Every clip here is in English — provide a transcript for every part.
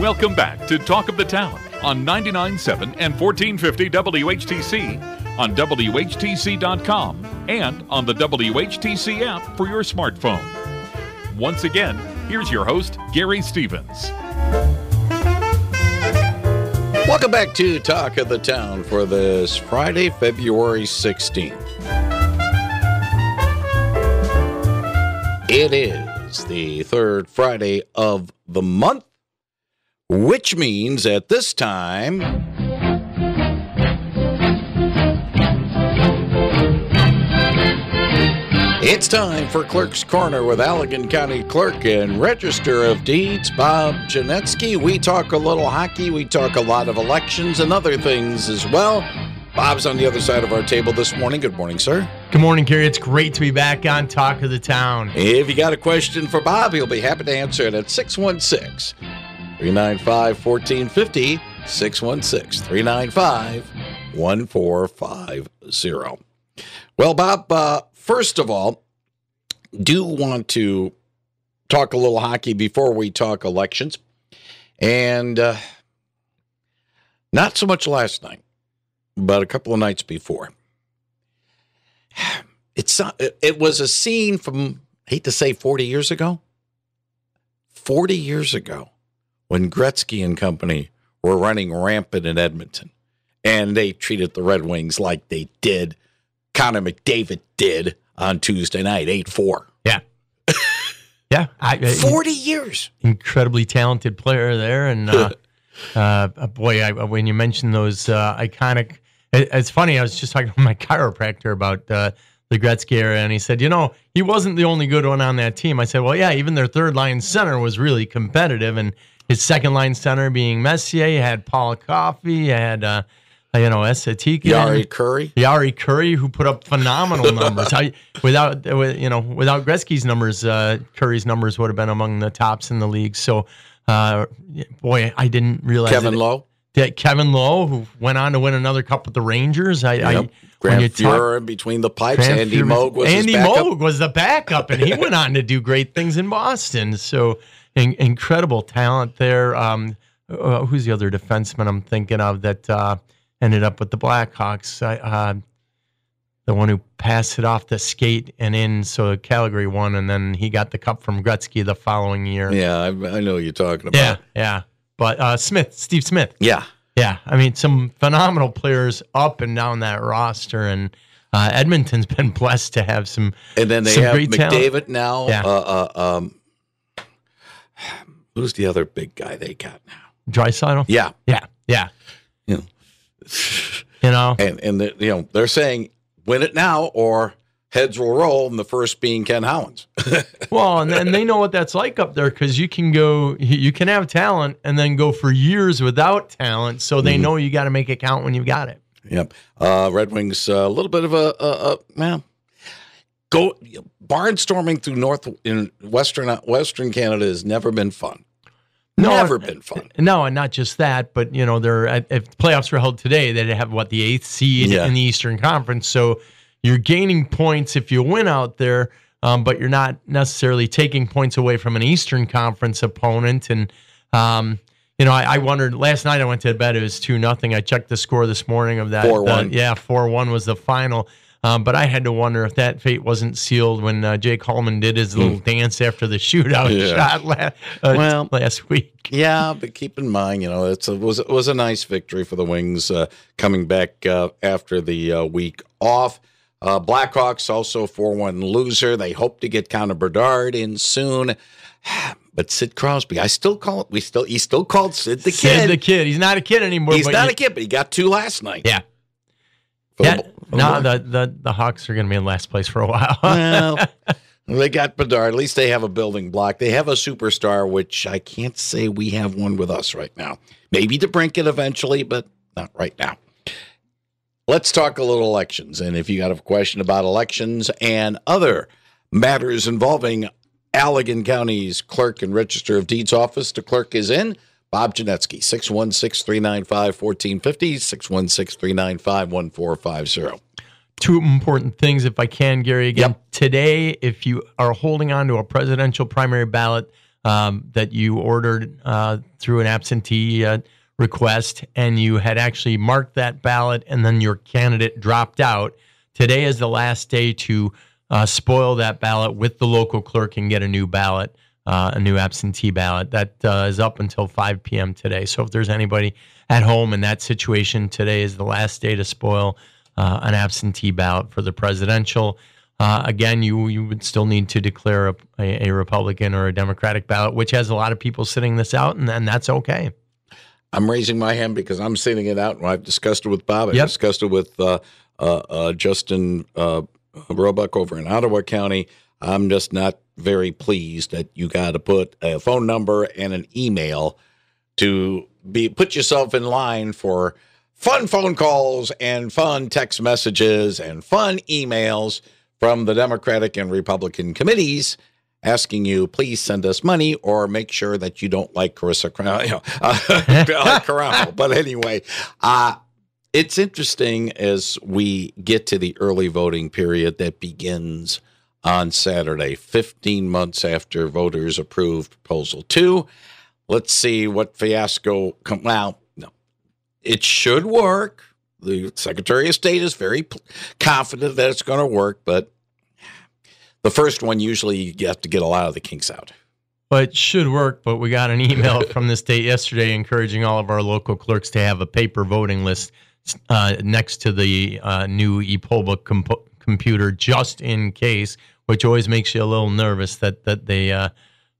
Welcome back to Talk of the Town on 99.7 and 1450 WHTC, on WHTC.com, and on the WHTC app for your smartphone. Once again, here's your host, Gary Stevens. Welcome back to Talk of the Town for this Friday, February 16th. It is the third Friday of the month, which means at this time. It's time for Clerk's Corner with Allegan County Clerk and Register of Deeds, Bob Genetski. We talk a little hockey, we talk a lot of elections and other things as well. Bob's on the other side of our table this morning. Good morning, sir. Good morning, Gary. It's great to be back on Talk of the Town. If you got a question for Bob, he'll be happy to answer it at 616 395 1450. 616 395 1450. Well, Bob, uh, first of all, do want to talk a little hockey before we talk elections. And uh, not so much last night, but a couple of nights before. It's it was a scene from I hate to say 40 years ago. 40 years ago when Gretzky and company were running rampant in Edmonton and they treated the Red Wings like they did Connor McDavid did on Tuesday night, 8 4. Yeah. yeah. I, 40 years. Incredibly talented player there. And uh, uh, boy, I, when you mentioned those uh, iconic, it, it's funny. I was just talking to my chiropractor about uh, the Gretzky era, and he said, you know, he wasn't the only good one on that team. I said, well, yeah, even their third line center was really competitive. And his second line center being Messier, you had Paul Coffey, you had uh, you know, Esatika, Jari Kurri, Jari Kurri, who put up phenomenal numbers. How, without, you know, without Gretzky's numbers, uh, Kurri's numbers would have been among the tops in the league. So, uh, boy, I didn't realize Kevin Lowe. That Kevin Lowe, who went on to win another cup with the Rangers. I, yep. I Grant Fuhr between the pipes. Grant Andy Moog was Andy Moog was the backup, and he went on to do great things in Boston. So, in, incredible talent there. Um, uh, who's the other defenseman I'm thinking of that? Uh, ended up with the Blackhawks. Uh, the one who passed it off the skate and in, so Calgary won, and then he got the cup from Gretzky the following year. Yeah, I, I know you're talking about. Yeah, yeah. But uh, Smith, Steve Smith. Yeah, yeah. I mean, some phenomenal players up and down that roster, and uh, Edmonton's been blessed to have some. And then they some have McDavid talent. now. Yeah. Uh, uh, um, who's the other big guy they got now? Draisaitl. Yeah, yeah, yeah. You know, you know, and and the, you know they're saying win it now or heads will roll, and the first being Ken Holland's. well, and, and they know what that's like up there because you can go, you can have talent and then go for years without talent, so they mm-hmm. know you got to make it count when you got it. Yep. Uh, Red Wings, uh, a little bit of a, a, a man. Go barnstorming through north in western Western Canada has never been fun. No, Never been fun. No, and not just that, but you know, they're if playoffs were held today, they'd have what the eighth seed Yeah. in the Eastern Conference. So you're gaining points if you win out there, um, but you're not necessarily taking points away from an Eastern Conference opponent. And um, you know, I, I wondered last night. I went to bed; it was two nothing. I checked the score this morning of that. 4-1. yeah, four one was the final. Um, but I had to wonder if that fate wasn't sealed when uh, Jake Holman did his little dance after the shootout Hmm. Yeah. shot la- uh, Well, last week. Yeah, but keep in mind, you know, it's a, was it was a nice victory for the Wings uh, coming back uh, after the uh, week off. Uh, Blackhawks also four one loser. They hope to get Connor Bedard in soon. But Sid Crosby, I still call it. We still he still called Sid the Sid kid. the kid. He's not a kid anymore. he's but not you- a kid, but he got two last night. Yeah. Yeah. The No, the, the the Hawks are going to be in last place for a while. well, they got Bedard. At least they have a building block. They have a superstar, which I can't say we have one with us right now. Maybe DeBrincat eventually, but not right now. Let's talk a little elections. And if you got a question about elections and other matters involving Allegan County's clerk and register of deeds office, the clerk is in. Bob Genetski, 616 395 1450, 616 395 1450. Two important things, if I can, Gary. Again, Yep. today, if you are holding on to a presidential primary ballot, um, that you ordered uh, through an absentee uh, request and you had actually marked that ballot and then your candidate dropped out, today is the last day to uh, spoil that ballot with the local clerk and get a new ballot, uh, a new absentee ballot. That uh, is up until 5 p.m. today. So if there's anybody at home in that situation, today is the last day to spoil uh, an absentee ballot for the presidential. Uh, again, you you would still need to declare a, a, a, Republican or a Democratic ballot, which has a lot of people sitting this out, and, and that's okay. I'm raising my hand because I'm sitting it out. I've discussed it with Bob. I yep. discussed it with uh, uh, uh Justin uh, Roebuck over in Ottawa County. I'm just not very pleased that you got to put a phone number and an email to be put yourself in line for fun phone calls and fun text messages and fun emails from the Democratic and Republican committees asking you, please send us money or make sure that you don't like Kristina Karamo. You know, uh, Karamo. But anyway, uh, it's interesting as we get to the early voting period that begins on Saturday, 15 months after voters approved Proposal 2. Let's see what fiasco come. Well, no, it should work the Secretary of State is very confident that it's going to work, but the first one usually you have to get a lot of the kinks out. But it should work. But we got an email from the state yesterday encouraging all of our local clerks to have a paper voting list uh, next to the uh, new ePollBook comp- computer, just in case. Which always makes you a little nervous that that they uh,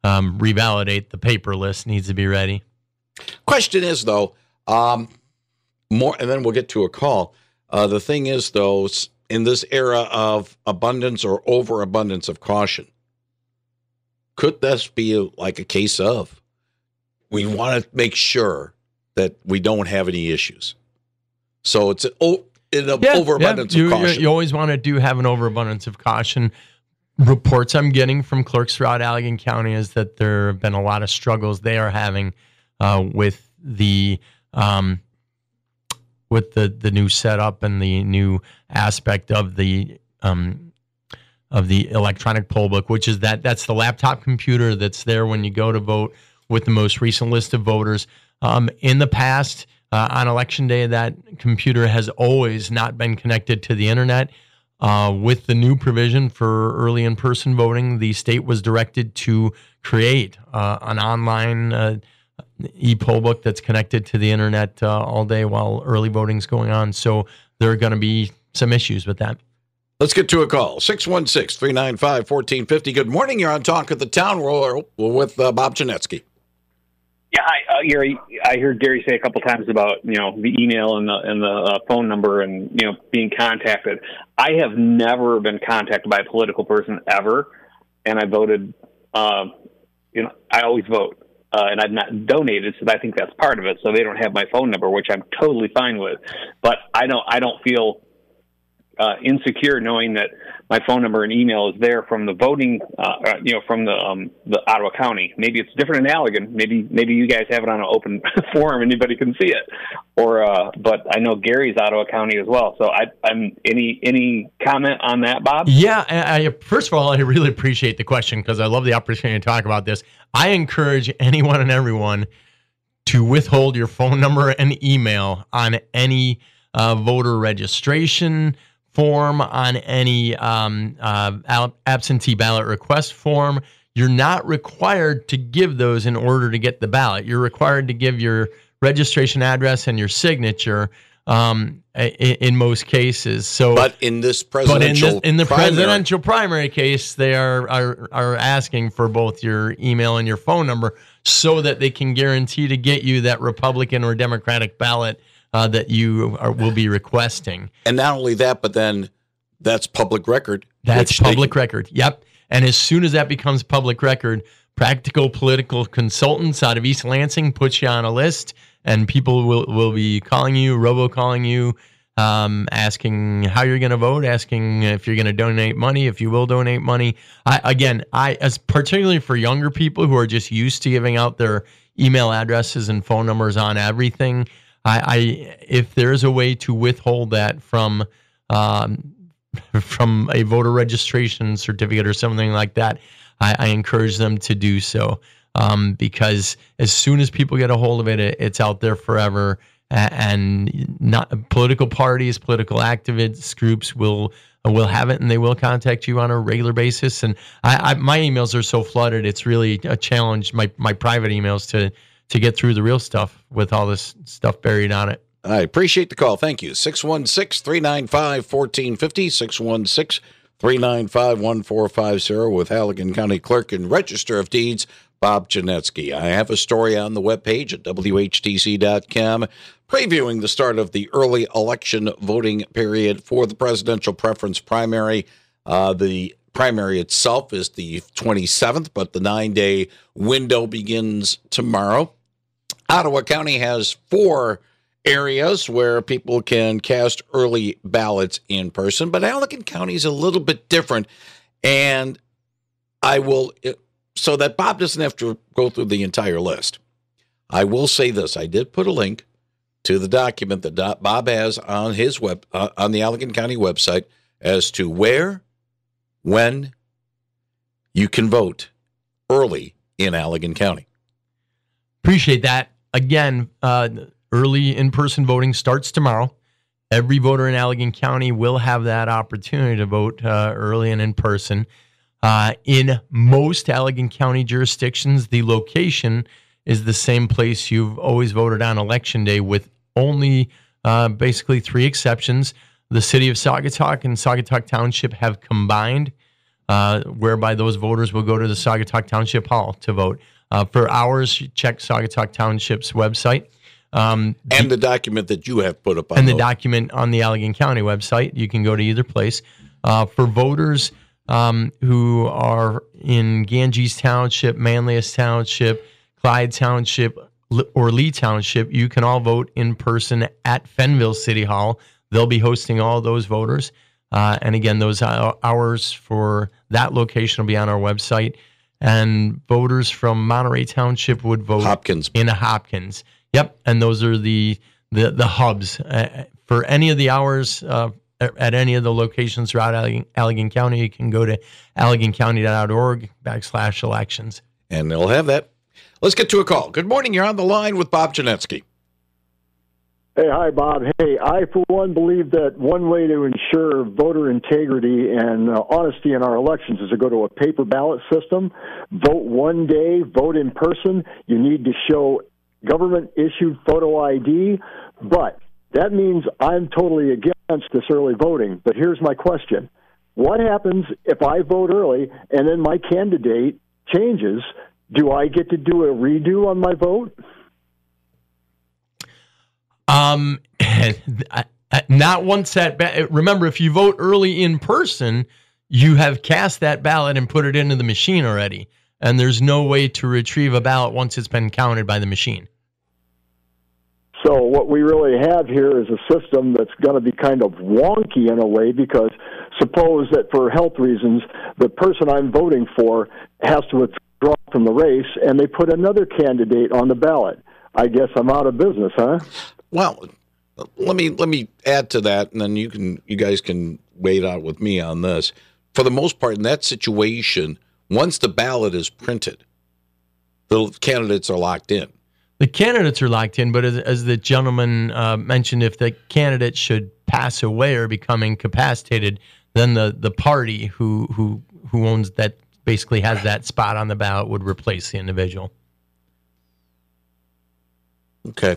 um, revalidate the paper list needs to be ready. Question is though, um, more, and then we'll get to a call. Uh, the thing is, though, in this era of abundance or overabundance of caution, could this be like a case of we want to make sure that we don't have any issues? So it's an, oh, an yeah, overabundance yeah. You, of caution. You always want to do have an overabundance of caution. Reports I'm getting from clerks throughout Allegan County is that there have been a lot of struggles they are having uh, with the um, with the the new setup and the new aspect of the um, of the electronic poll book, which is that that's the laptop computer that's there when you go to vote with the most recent list of voters. Um, in the past, uh, on election day, that computer has always not been connected to the internet. Uh, with the new provision for early in person voting, the state was directed to create uh, an online uh, e-poll book that's connected to the internet uh, all day while early voting's going on. So there are going to be some issues with that. Let's get to a call. 616 395 1450. Good morning. You're on Talk of the Town We're with uh, Bob Genetski. Yeah, I, uh, Gary, I heard Gary say a couple times about you know the email and the and the uh, phone number and you know being contacted. I have never been contacted by a political person ever, and I voted. Uh, you know, I always vote uh, and I've not donated, so I think that's part of it. So they don't have my phone number, which I'm totally fine with. But I don't I don't feel uh, insecure knowing that my phone number and email is there from the voting, uh, uh, you know, from the um, the Ottawa County. Maybe it's different in Allegan. Maybe maybe you guys have it on an open forum, anybody can see it. Or, uh, but I know Gary's Ottawa County as well. So I, I'm any any comment on that, Bob? Yeah. I, first of all, I really appreciate the question because I love the opportunity to talk about this. I encourage anyone and everyone to withhold your phone number and email on any uh, voter registration form, on any um, uh, absentee ballot request form. You're not required to give those in order to get the ballot. You're required to give your registration address and your signature um, in, in, most cases. So, but in this presidential, in, in the primary. presidential primary case, they are, are are asking for both your email and your phone number so that they can guarantee to get you that Republican or Democratic ballot uh, that you are, will be requesting. And not only that, but then that's public record. That's public they, record. Yep. And as soon as that becomes public record, practical political consultants out of East Lansing puts you on a list, and people will, will be calling you, robo calling you, um, asking how you're going to vote, asking if you're going to donate money, if you will donate money. I, again, I as particularly for younger people who are just used to giving out their email addresses and phone numbers on everything. I, I if there's a way to withhold that from um, from a voter registration certificate or something like that, I, I encourage them to do so. um, because as soon as people get a hold of it, it it's out there forever. And not political parties, political activists groups will will have it, and they will contact you on a regular basis. And I, I my emails are so flooded; it's really a challenge. My my private emails to to get through the real stuff with all this stuff buried on it. I appreciate the call. Thank you. 616 395 1450. 616 395 1450 with Allegan County Clerk and Register of Deeds, Bob Genetski. I have a story on the webpage at WHTC.com previewing the start of the early election voting period for the presidential preference primary. Uh, the primary itself is the 27th, but the nine day window begins tomorrow. Ottawa County has four areas where people can cast early ballots in person, but Allegan County is a little bit different. And I will, so that Bob doesn't have to go through the entire list. I will say this I did put a link to the document that Bob has on his web, uh, on the Allegan County website as to where, when you can vote early in Allegan County. Appreciate that. Again, uh, early in person voting starts tomorrow. Every voter in Allegan County will have that opportunity to vote uh, early and in person. Uh, in most Allegan County jurisdictions, the location is the same place you've always voted on election day, with only uh, basically three exceptions. The city of Saugatuck and Saugatuck Township have combined, uh, whereby those voters will go to the Saugatuck Township Hall to vote. Uh, for hours, check Saugatuck Township's website. Um, and the document that you have put up on and the document on the Allegan County website. You can go to either place. Uh, for voters um, who are in Ganges Township, Manlius Township, Clyde Township, or Lee Township, you can all vote in person at Fenville City Hall. They'll be hosting all those voters. Uh, and again, those hours for that location will be on our website. And voters from Monterey Township would vote Hopkins. in Hopkins. Yep, and those are the the the hubs uh, for any of the hours uh, at any of the locations throughout Allegan, Allegan County. You can go to AlleganCounty.org backslash elections, and they'll have that. Let's get to a call. Good morning. You're on the line with Bob Genetski. Hey, hi, Bob. Hey, I, for one, believe that one way to ensure voter integrity and uh, honesty in our elections is to go to a paper ballot system. Vote one day, vote in person. You need to show government issued photo ID, but that means I'm totally against this early voting. But here's my question What happens if I vote early and then my candidate changes? Do I get to do a redo on my vote? Um, not once that. Ba- remember, if you vote early in person, you have cast that ballot and put it into the machine already and there's no way to retrieve a ballot once it's been counted by the machine. So what we really have here is a system that's going to be kind of wonky in a way because suppose that for health reasons the person I'm voting for has to withdraw from the race and they put another candidate on the ballot. I guess I'm out of business, huh? Well, let me let me add to that and then you can you guys can wait out with me on this. For the most part in that situation, once the ballot is printed, the candidates are locked in. The candidates are locked in, but as, as the gentleman uh, mentioned, if the candidate should pass away or become incapacitated, then the, the party who who who owns that basically has that spot on the ballot would replace the individual. Okay.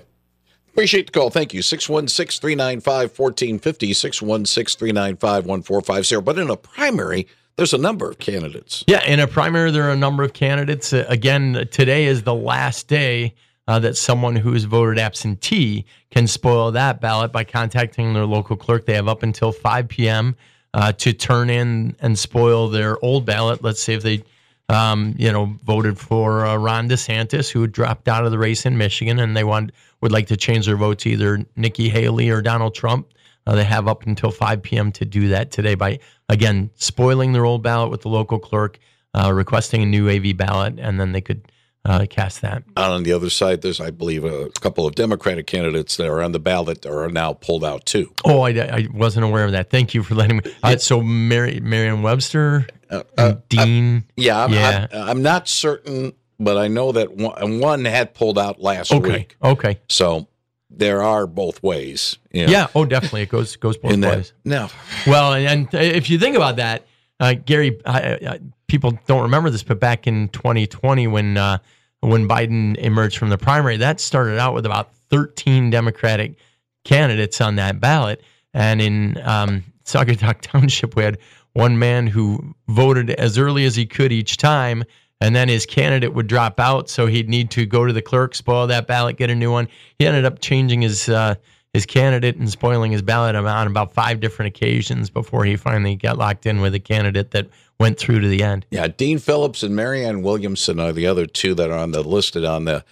Appreciate the call. Thank you. 616 395 1450, 616 395 1450. But in a primary, there's a number of candidates. Yeah, in a primary, there are a number of candidates. Uh, again, today is the last day uh, that someone who has voted absentee can spoil that ballot by contacting their local clerk. They have up until 5 p.m. Uh, to turn in and spoil their old ballot. Let's say if they, um, you know, voted for uh, Ron DeSantis, who dropped out of the race in Michigan, and they want would like to change their vote to either Nikki Haley or Donald Trump. Uh, they have up until 5 p.m. to do that today by, again, spoiling their old ballot with the local clerk, uh, requesting a new AV ballot, and then they could uh, cast that. On the other side, there's, I believe, a couple of Democratic candidates that are on the ballot that are now pulled out too. Oh, I, I wasn't aware of that. Thank you for letting me. Uh, so, Mary, Marion Webster, uh, uh, Dean. yeah, I'm, yeah. I'm, I'm, not certain but I know that one, one had pulled out last Okay. week. Okay. So there are both ways. you know, Yeah. Oh, definitely. It goes goes both that. ways. No. Well, and, and if you think about that, uh, Gary, I, I, people don't remember this, but back in 2020, when uh, when Biden emerged from the primary, that started out with about 13 Democratic candidates on that ballot, and in um, Saugatuck Township, we had one man who voted as early as he could each time. And then his candidate would drop out, so he'd need to go to the clerk, spoil that ballot, get a new one. He ended up changing his uh, his candidate and spoiling his ballot on about five different occasions before he finally got locked in with a candidate that went through to the end. Yeah, Dean Phillips and Marianne Williamson are the other two that are on the listed on the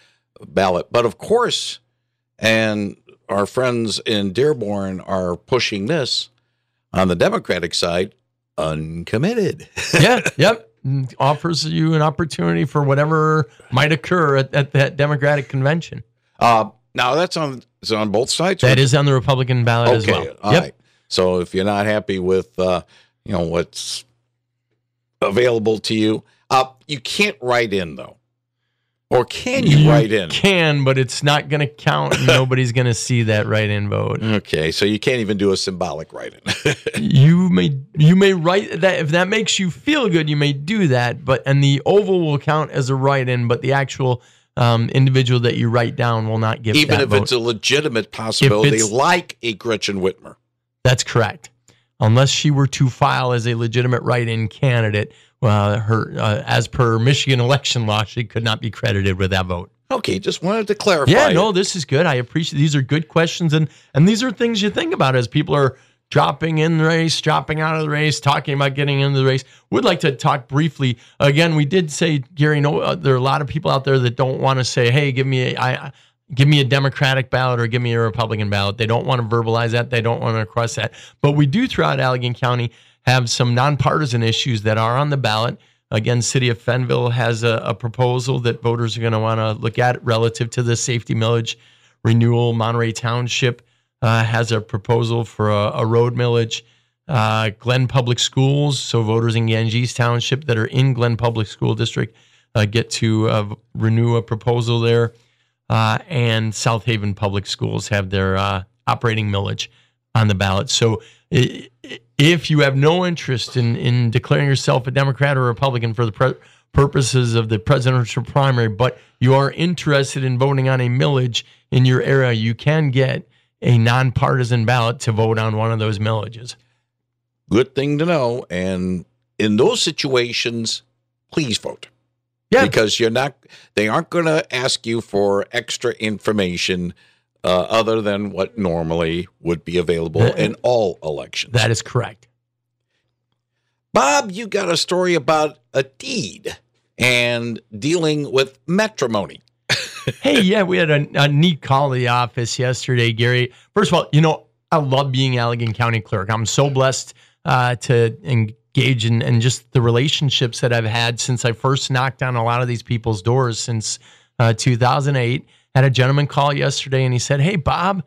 ballot. But of course, and our friends in Dearborn are pushing this on the Democratic side, uncommitted. yeah, yep. Mm, Offers you an opportunity for whatever might occur at, at that Democratic convention. Uh, now that's on is on both sides. That is on the Republican ballot as well. all yep. right. So if you're not happy with uh, you know what's available to you, uh, you can't write in though, or can you, write in? Can, but it's not going to count. Nobody's going to see that write-in vote. Okay, so you can't even do a symbolic write-in. you may you may write that if that makes you feel good, you may do that. But and the oval will count as a write-in, but the actual um, individual that you write down will not give even if vote. it's a legitimate possibility, like a Gretchen Whitmer. That's correct. Unless she were to file as a legitimate write-in candidate, uh, her uh, as per Michigan election law, she could not be credited with that vote. Okay, just wanted to clarify. Yeah, no, this is good. I appreciate these are good questions, and and these are things you think about as people are dropping in the race, dropping out of the race, talking about getting into the race. Would like to talk briefly. Again, we did say, Gary, no, uh, there are a lot of people out there that don't want to say, hey, give me a, I, give me a Democratic ballot or give me a Republican ballot. They don't want to verbalize that. They don't want to cross that. But we do throughout Allegan County have some nonpartisan issues that are on the ballot. Again, City of Fenville has a, a proposal that voters are going to want to look at relative to the safety millage renewal. Monterey Township uh, has a proposal for a, a road millage. Uh, Glenn Public Schools, so voters in Ganges Township that are in Glenn Public School District uh, get to uh, renew a proposal there. Uh, and South Haven Public Schools have their uh, operating millage on the ballot. So i- i- if you have no interest in, in declaring yourself a Democrat or Republican for the pre- purposes of the presidential primary, but you are interested in voting on a millage in your area, you can get a nonpartisan ballot to vote on one of those millages. Good thing to know. And in those situations, please vote. Yeah. Because you're not, they aren't going to ask you for extra information uh, other than what normally would be available in all elections. That is correct. Bob, you got a story about a deed and dealing with matrimony. hey, yeah, we had a, a neat call to the office yesterday, Gary. First of all, you know, I love being Allegan County Clerk. I'm so blessed uh, to engage in and just the relationships that I've had since I first knocked on a lot of these people's doors since uh, 2008. Had a gentleman call yesterday and he said, Hey, Bob,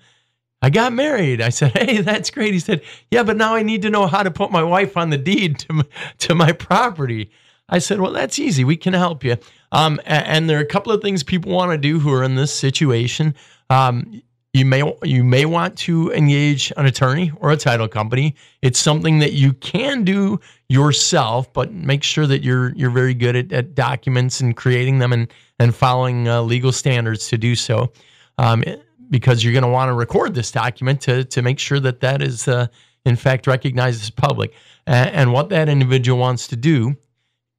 I got married. I said, Hey, that's great. He said, Yeah, but now I need to know how to put my wife on the deed to my, to my property. I said, Well, that's easy. We can help you. Um, a- and, there are a couple of things people want to do who are in this situation. Um, you may you may want to engage an attorney or a title company. It's something that you can do yourself, but make sure that you're you're very good at, at documents and creating them and and following uh, legal standards to do so. Um, because you're going to want to record this document to to make sure that that is uh, in fact recognized as public. A- and what that individual wants to do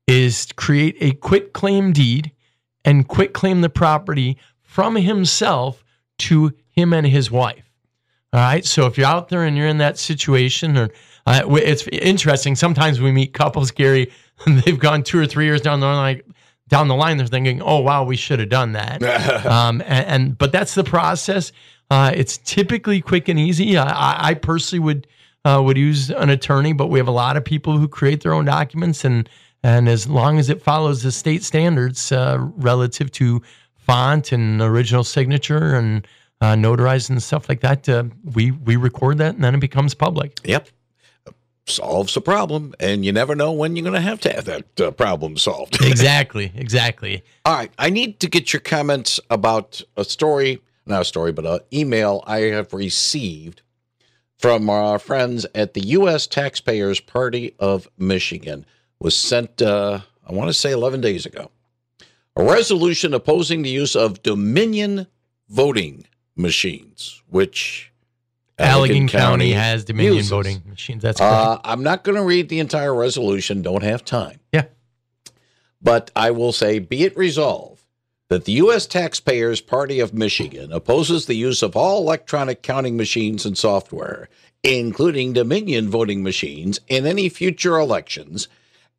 is create a quit claim deed and quit claim the property from himself to him and his wife. All right. So if you're out there and you're in that situation, or uh, it's interesting. Sometimes we meet couples, Gary, and they've gone two or three years down the line. Down the line, they're thinking, "Oh wow, we should have done that." um, and, and but that's the process. Uh, it's typically quick and easy. I, I- I personally would uh, would use an attorney, but we have a lot of people who create their own documents, and and as long as it follows the state standards uh, relative to font and original signature and uh, notarized and stuff like that, uh, we we record that, and then it becomes public. Yep. solves a problem, and you never know when you're going to have to have that uh, problem solved. exactly, exactly. All right, I need to get your comments about a story, not a story, but an email I have received from our friends at the U.S. Taxpayers Party of Michigan. Was sent, uh, I want to say, 11 days ago. A resolution opposing the use of Dominion voting machines, which Allegan, County, has Dominion uses. voting machines. That's correct. Uh, I'm not going to read the entire resolution, don't have time. Yeah. But I will say, be it resolved that the U.S. Taxpayers Party of Michigan opposes the use of all electronic counting machines and software, including Dominion voting machines, in any future elections,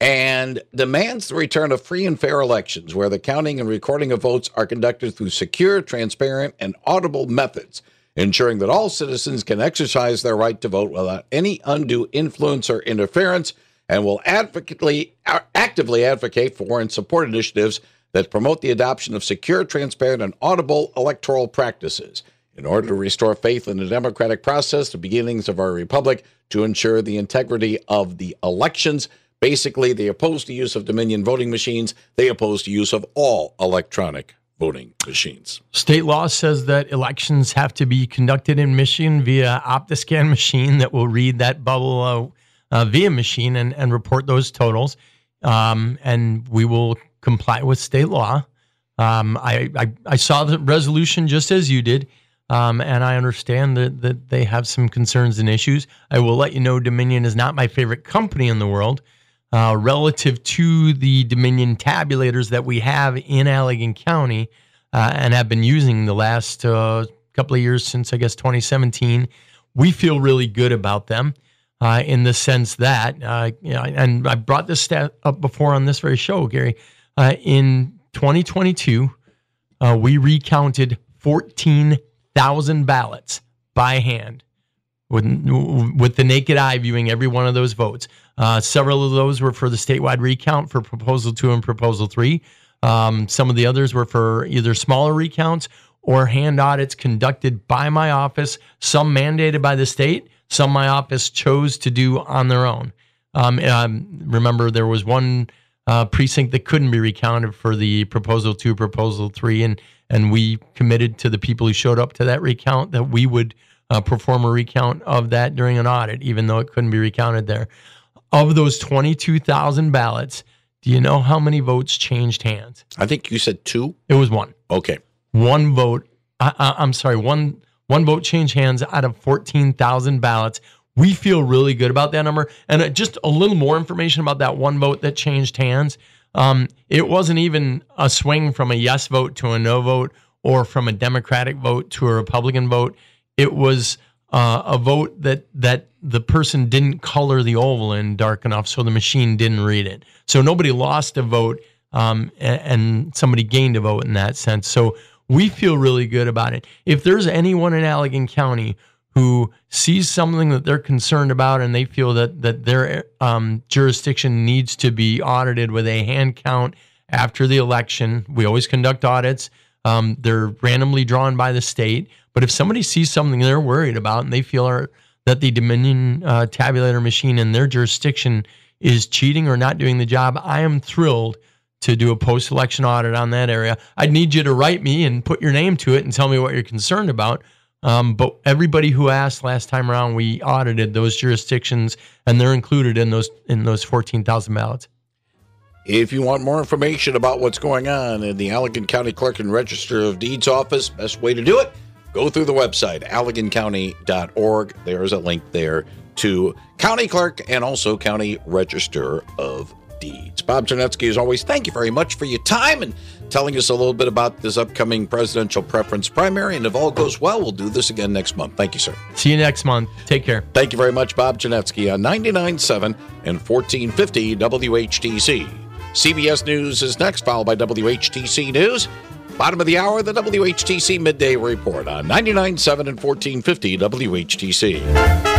and demands the return of free and fair elections where the counting and recording of votes are conducted through secure, transparent, and audible methods, ensuring that all citizens can exercise their right to vote without any undue influence or interference, and will advocately, actively advocate for and support initiatives that promote the adoption of secure, transparent, and audible electoral practices in order to restore faith in the democratic process, the beginnings of our republic, to ensure the integrity of the elections. Basically, they oppose the use of Dominion voting machines. They oppose the use of all electronic voting machines. State law says that elections have to be conducted in Michigan via OptiScan machine that will read that bubble uh, uh, via machine and, and report those totals. Um, and we will comply with state law. Um, I, I, I saw the resolution just as you did. Um, and I understand that, that they have some concerns and issues. I will let you know Dominion is not my favorite company in the world. Uh, relative to the Dominion tabulators that we have in Allegan County uh, and have been using the last uh, couple of years since, I guess, 2017, we feel really good about them uh, in the sense that, uh, you know, and I brought this stat up before on this very show, Gary. Uh, in 2022, we recounted 14,000 ballots by hand with, with the naked eye viewing every one of those votes. Uh, several of those were for the statewide recount for proposal two and proposal three. Um, some of the others were for either smaller recounts or hand audits conducted by my office, some mandated by the state, some my office chose to do on their own. Um, um, remember, there was one uh, precinct that couldn't be recounted for the proposal two, proposal three, and and we committed to the people who showed up to that recount that we would uh, perform a recount of that during an audit, even though it couldn't be recounted there. Of those 22,000 ballots, do you know how many votes changed hands? I think you said two. It was one. Okay. One vote. I, I'm sorry. One one vote changed hands out of 14,000 ballots. We feel really good about that number. And uh, just a little more information about that one vote that changed hands. Um, it wasn't even a swing from a yes vote to a no vote or from a Democratic vote to a Republican vote. It was uh, a vote that that the person didn't color the oval in dark enough, so the machine didn't read it. So nobody lost a vote, um, and, and somebody gained a vote in that sense. So we feel really good about it. If there's anyone in Allegan County who sees something that they're concerned about and they feel that that their um, jurisdiction needs to be audited with a hand count after the election, we always conduct audits. Um, they're randomly drawn by the state. But if somebody sees something they're worried about and they feel are, that the Dominion uh, tabulator machine in their jurisdiction is cheating or not doing the job, I am thrilled to do a post election audit on that area. I'd need you to write me and put your name to it and tell me what you're concerned about. Um, but everybody who asked last time around, we audited those jurisdictions, and they're included in those in those fourteen thousand ballots. If you want more information about what's going on in the Allegan County Clerk and Register of Deeds office, best way to do it, go through the website, allegancounty.org. There's a link there to County Clerk and also County Register of Deeds. Bob Genetski, as always, thank you very much for your time and telling us a little bit about this upcoming presidential preference primary. And if all goes well, we'll do this again next month. Thank you, sir. See you next month. Take care. Thank you very much, Bob Genetski on 99.7 and 1450 WHTC. CBS News is next, followed by WHTC News. Bottom of the hour, the WHTC Midday Report on 99.7 and 1450 WHTC.